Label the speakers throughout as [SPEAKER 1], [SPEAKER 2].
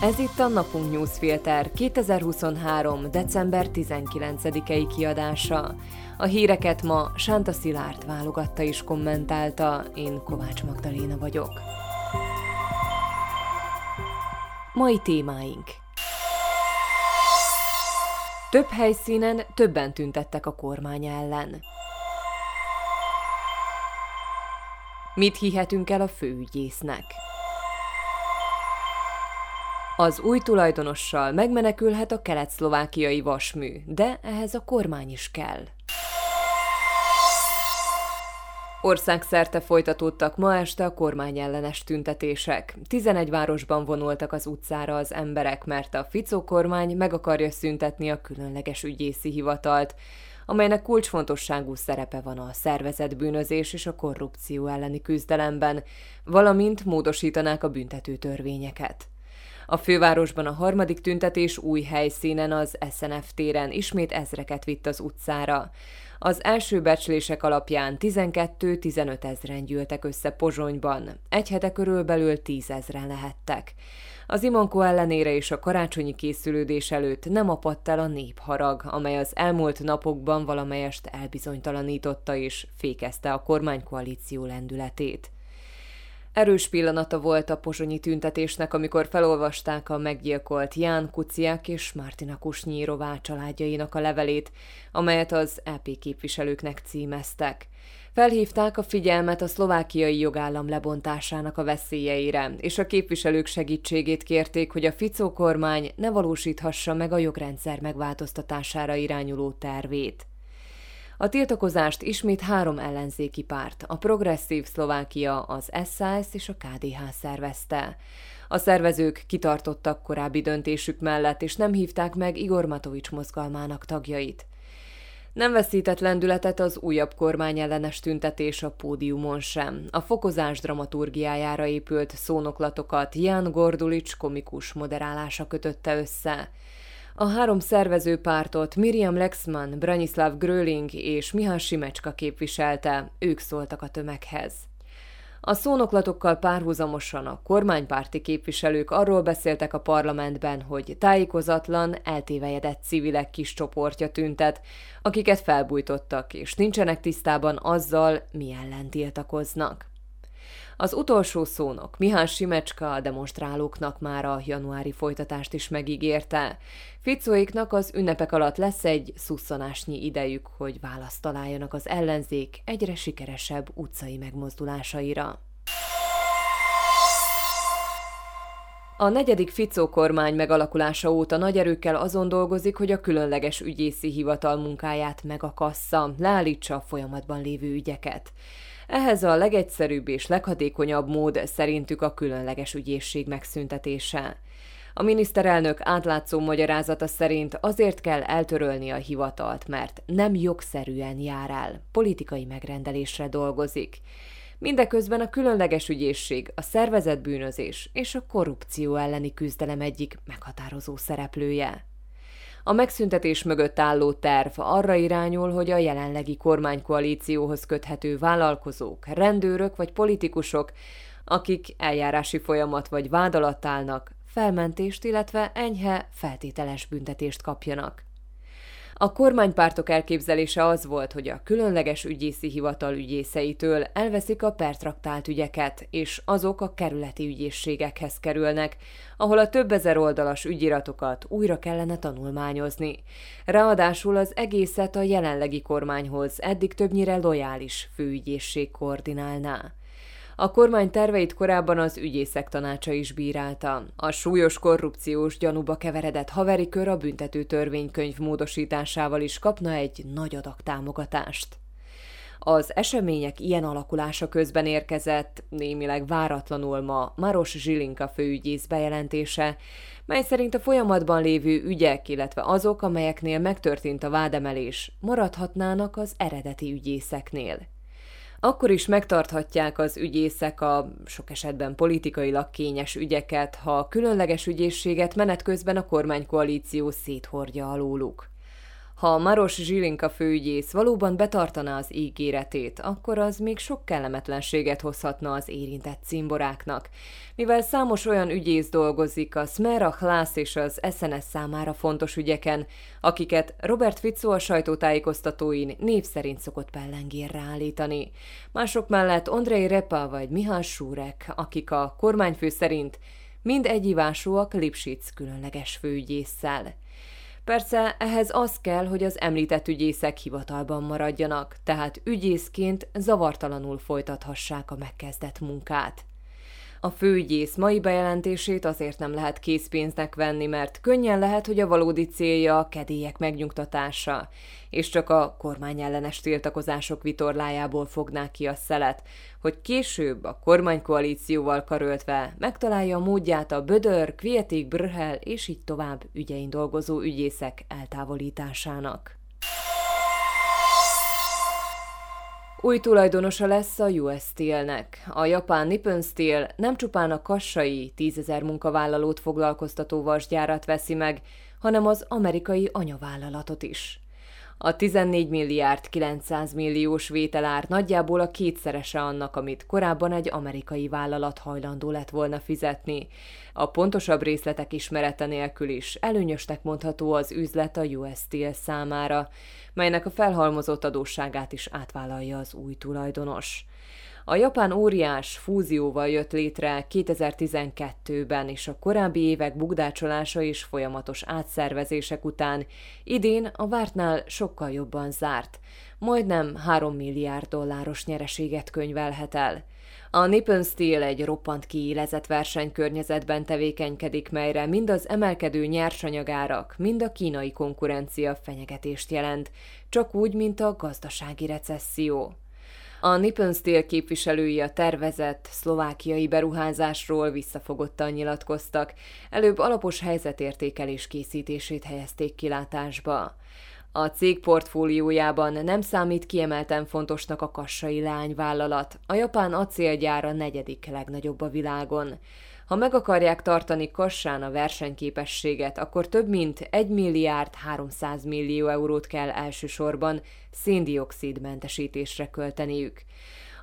[SPEAKER 1] Ez itt a Napunk Newsfilter 2023. december 19-i kiadása. A híreket ma Sánta Szilárd válogatta és kommentálta, én Kovács Magdaléna vagyok. Mai témáink Több helyszínen többen tüntettek a kormány ellen. Mit hihetünk el a főügyésznek? Az új tulajdonossal megmenekülhet a kelet-szlovákiai vasmű, de ehhez a kormány is kell. Országszerte folytatódtak ma este a kormányellenes tüntetések. 11 városban vonultak az utcára az emberek, mert a Ficó kormány meg akarja szüntetni a különleges ügyészi hivatalt, amelynek kulcsfontosságú szerepe van a szervezett bűnözés és a korrupció elleni küzdelemben, valamint módosítanák a büntető törvényeket. A fővárosban a harmadik tüntetés új helyszínen, az SNF téren ismét ezreket vitt az utcára. Az első becslések alapján 12-15 ezren gyűltek össze Pozsonyban, egy hete körülbelül 10 ezren lehettek. Az Imonko ellenére és a karácsonyi készülődés előtt nem apadt el a népharag, amely az elmúlt napokban valamelyest elbizonytalanította és fékezte a kormánykoalíció lendületét. Erős pillanata volt a pozsonyi tüntetésnek, amikor felolvasták a meggyilkolt Ján Kuciák és Martina Kusnyírová családjainak a levelét, amelyet az EP képviselőknek címeztek. Felhívták a figyelmet a szlovákiai jogállam lebontásának a veszélyeire, és a képviselők segítségét kérték, hogy a Ficó kormány ne valósíthassa meg a jogrendszer megváltoztatására irányuló tervét. A tiltakozást ismét három ellenzéki párt, a Progresszív Szlovákia, az SZSZ és a KDH szervezte. A szervezők kitartottak korábbi döntésük mellett, és nem hívták meg Igor Matovics mozgalmának tagjait. Nem veszített lendületet az újabb kormányellenes tüntetés a pódiumon sem. A fokozás dramaturgiájára épült szónoklatokat Jan Gordulics komikus moderálása kötötte össze. A három szervező pártot Miriam Lexman, Branislav Gröling és Mihály Simecska képviselte, ők szóltak a tömeghez. A szónoklatokkal párhuzamosan a kormánypárti képviselők arról beszéltek a parlamentben, hogy tájékozatlan, eltévejedett civilek kis csoportja tüntet, akiket felbújtottak, és nincsenek tisztában azzal, mi ellen tiltakoznak. Az utolsó szónok Mihály Simecska a demonstrálóknak már a januári folytatást is megígérte. Ficóiknak az ünnepek alatt lesz egy szusszanásnyi idejük, hogy választ találjanak az ellenzék egyre sikeresebb utcai megmozdulásaira. A negyedik Ficó kormány megalakulása óta nagy erőkkel azon dolgozik, hogy a különleges ügyészi hivatal munkáját megakassza, leállítsa a folyamatban lévő ügyeket. Ehhez a legegyszerűbb és leghatékonyabb mód szerintük a különleges ügyészség megszüntetése. A miniszterelnök átlátszó magyarázata szerint azért kell eltörölni a hivatalt, mert nem jogszerűen jár el, politikai megrendelésre dolgozik. Mindeközben a különleges ügyészség, a szervezett bűnözés és a korrupció elleni küzdelem egyik meghatározó szereplője. A megszüntetés mögött álló terv arra irányul, hogy a jelenlegi kormánykoalícióhoz köthető vállalkozók, rendőrök vagy politikusok, akik eljárási folyamat vagy vád alatt állnak, felmentést, illetve enyhe, feltételes büntetést kapjanak. A kormánypártok elképzelése az volt, hogy a különleges ügyészi hivatal ügyészeitől elveszik a pertraktált ügyeket, és azok a kerületi ügyészségekhez kerülnek, ahol a több ezer oldalas ügyiratokat újra kellene tanulmányozni. Ráadásul az egészet a jelenlegi kormányhoz eddig többnyire lojális főügyészség koordinálná. A kormány terveit korábban az ügyészek tanácsa is bírálta. A súlyos korrupciós gyanúba keveredett haveri kör a büntető törvénykönyv módosításával is kapna egy nagy adag támogatást. Az események ilyen alakulása közben érkezett, némileg váratlanul ma Maros Zsilinka főügyész bejelentése, mely szerint a folyamatban lévő ügyek, illetve azok, amelyeknél megtörtént a vádemelés, maradhatnának az eredeti ügyészeknél. Akkor is megtarthatják az ügyészek a sok esetben politikailag kényes ügyeket, ha a különleges ügyészséget menet közben a kormánykoalíció széthordja alóluk. Ha Maros Zsilinka főügyész valóban betartaná az ígéretét, akkor az még sok kellemetlenséget hozhatna az érintett cimboráknak. Mivel számos olyan ügyész dolgozik a Smera Hlász és az SNS számára fontos ügyeken, akiket Robert Fico a sajtótájékoztatóin név szerint szokott pellengérre állítani. Mások mellett Andrei Repa vagy Mihály Súrek, akik a kormányfő szerint mind egyivásúak Lipsic különleges főügyésszel. Persze ehhez az kell, hogy az említett ügyészek hivatalban maradjanak, tehát ügyészként zavartalanul folytathassák a megkezdett munkát. A főügyész mai bejelentését azért nem lehet készpénznek venni, mert könnyen lehet, hogy a valódi célja a kedélyek megnyugtatása, és csak a kormányellenes tiltakozások vitorlájából fognák ki a szelet, hogy később a kormánykoalícióval karöltve megtalálja a módját a Bödör, Kvietik, Brhel és így tovább ügyein dolgozó ügyészek eltávolításának. Új tulajdonosa lesz a US Steel-nek. A japán Nippon Steel nem csupán a kassai tízezer munkavállalót foglalkoztató vasgyárat veszi meg, hanem az amerikai anyavállalatot is. A 14 milliárd 900 milliós vételár nagyjából a kétszerese annak, amit korábban egy amerikai vállalat hajlandó lett volna fizetni. A pontosabb részletek ismerete nélkül is előnyösnek mondható az üzlet a US Steel számára, melynek a felhalmozott adósságát is átvállalja az új tulajdonos. A japán óriás fúzióval jött létre 2012-ben, és a korábbi évek bugdácsolása és folyamatos átszervezések után idén a vártnál sokkal jobban zárt, majdnem 3 milliárd dolláros nyereséget könyvelhet el. A Nippon Steel egy roppant kiélezett versenykörnyezetben tevékenykedik, melyre mind az emelkedő nyersanyagárak, mind a kínai konkurencia fenyegetést jelent, csak úgy, mint a gazdasági recesszió. A Nippon Steel képviselői a tervezett szlovákiai beruházásról visszafogottan nyilatkoztak, előbb alapos helyzetértékelés készítését helyezték kilátásba. A cég portfóliójában nem számít kiemelten fontosnak a kassai leányvállalat, a japán acélgyár a negyedik legnagyobb a világon. Ha meg akarják tartani Kassán a versenyképességet, akkor több mint 1 milliárd 300 millió eurót kell elsősorban széndiokszid mentesítésre költeniük.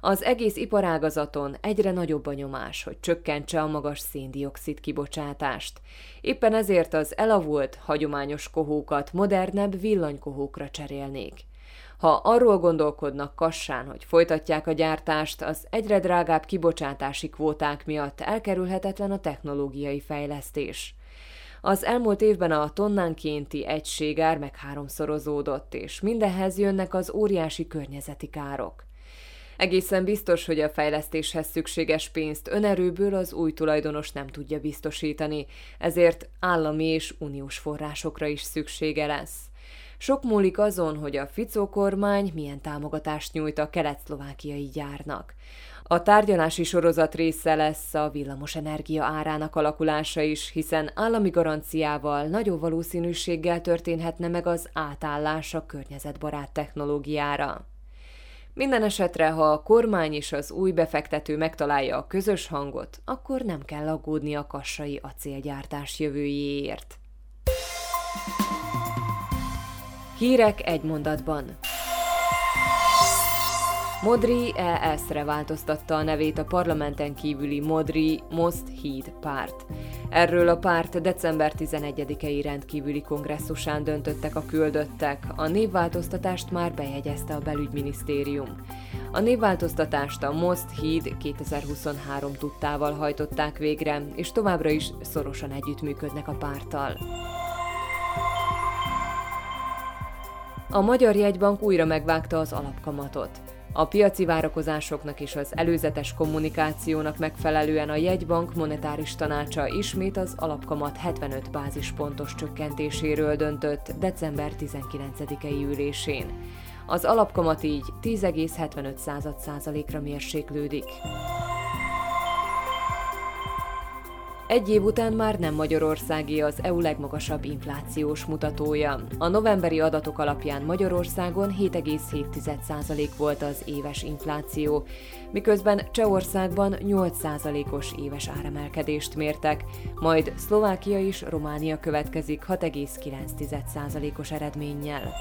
[SPEAKER 1] Az egész iparágazaton egyre nagyobb a nyomás, hogy csökkentse a magas széndiokszid kibocsátást. Éppen ezért az elavult, hagyományos kohókat modernebb villanykohókra cserélnék. Ha arról gondolkodnak Kassán, hogy folytatják a gyártást, az egyre drágább kibocsátási kvóták miatt elkerülhetetlen a technológiai fejlesztés. Az elmúlt évben a tonnánkénti egységár meg háromszorozódott, és mindenhez jönnek az óriási környezeti károk. Egészen biztos, hogy a fejlesztéshez szükséges pénzt önerőből az új tulajdonos nem tudja biztosítani, ezért állami és uniós forrásokra is szüksége lesz. Sok múlik azon, hogy a Ficó kormány milyen támogatást nyújt a kelet-szlovákiai gyárnak. A tárgyalási sorozat része lesz a villamosenergia árának alakulása is, hiszen állami garanciával nagyobb valószínűséggel történhetne meg az átállás a környezetbarát technológiára. Minden esetre, ha a kormány és az új befektető megtalálja a közös hangot, akkor nem kell aggódni a kassai acélgyártás jövőjéért. Hírek egy mondatban. Modri ES-re változtatta a nevét a parlamenten kívüli Modri Most Híd párt. Erről a párt december 11-i rendkívüli kongresszusán döntöttek a küldöttek, a névváltoztatást már bejegyezte a belügyminisztérium. A névváltoztatást a Most Híd 2023 tudtával hajtották végre, és továbbra is szorosan együttműködnek a párttal. A Magyar Jegybank újra megvágta az alapkamatot. A piaci várakozásoknak és az előzetes kommunikációnak megfelelően a jegybank monetáris tanácsa ismét az alapkamat 75 bázispontos csökkentéséről döntött december 19-i ülésén. Az alapkamat így 10,75 százalékra mérséklődik. Egy év után már nem Magyarországi az EU legmagasabb inflációs mutatója. A novemberi adatok alapján Magyarországon 7,7% volt az éves infláció, miközben Csehországban 8%-os éves áremelkedést mértek, majd Szlovákia és Románia következik 6,9%-os eredménnyel.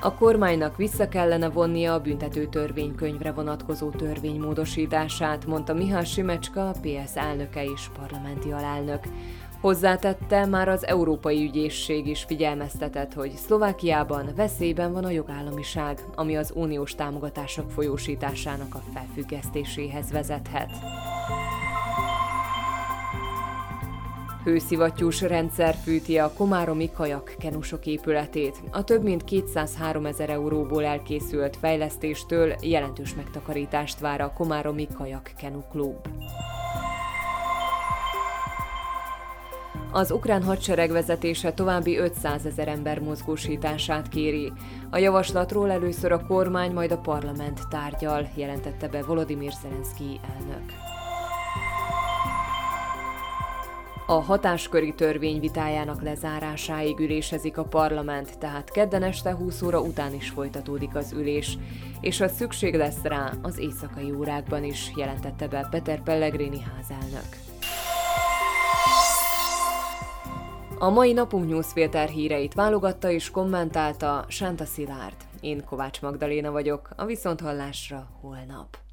[SPEAKER 1] A kormánynak vissza kellene vonnia a büntető törvénykönyvre vonatkozó törvénymódosítását, mondta Mihály Simecska, PS elnöke és parlamenti alelnök. Hozzátette, már az Európai Ügyészség is figyelmeztetett, hogy Szlovákiában veszélyben van a jogállamiság, ami az uniós támogatások folyósításának a felfüggesztéséhez vezethet. Hőszivattyús rendszer fűti a komáromi kajak kenusok épületét. A több mint 203 ezer euróból elkészült fejlesztéstől jelentős megtakarítást vár a komáromi kajak kenu klub. Az ukrán hadsereg vezetése további 500 ezer ember mozgósítását kéri. A javaslatról először a kormány, majd a parlament tárgyal, jelentette be Volodymyr Zelenszky elnök. A hatásköri törvény vitájának lezárásáig ülésezik a parlament, tehát kedden este 20 óra után is folytatódik az ülés, és ha szükség lesz rá, az éjszakai órákban is, jelentette be Peter Pellegrini házelnök. A mai napunk newsfilter híreit válogatta és kommentálta Sánta Szilárd. Én Kovács Magdaléna vagyok, a Viszonthallásra holnap.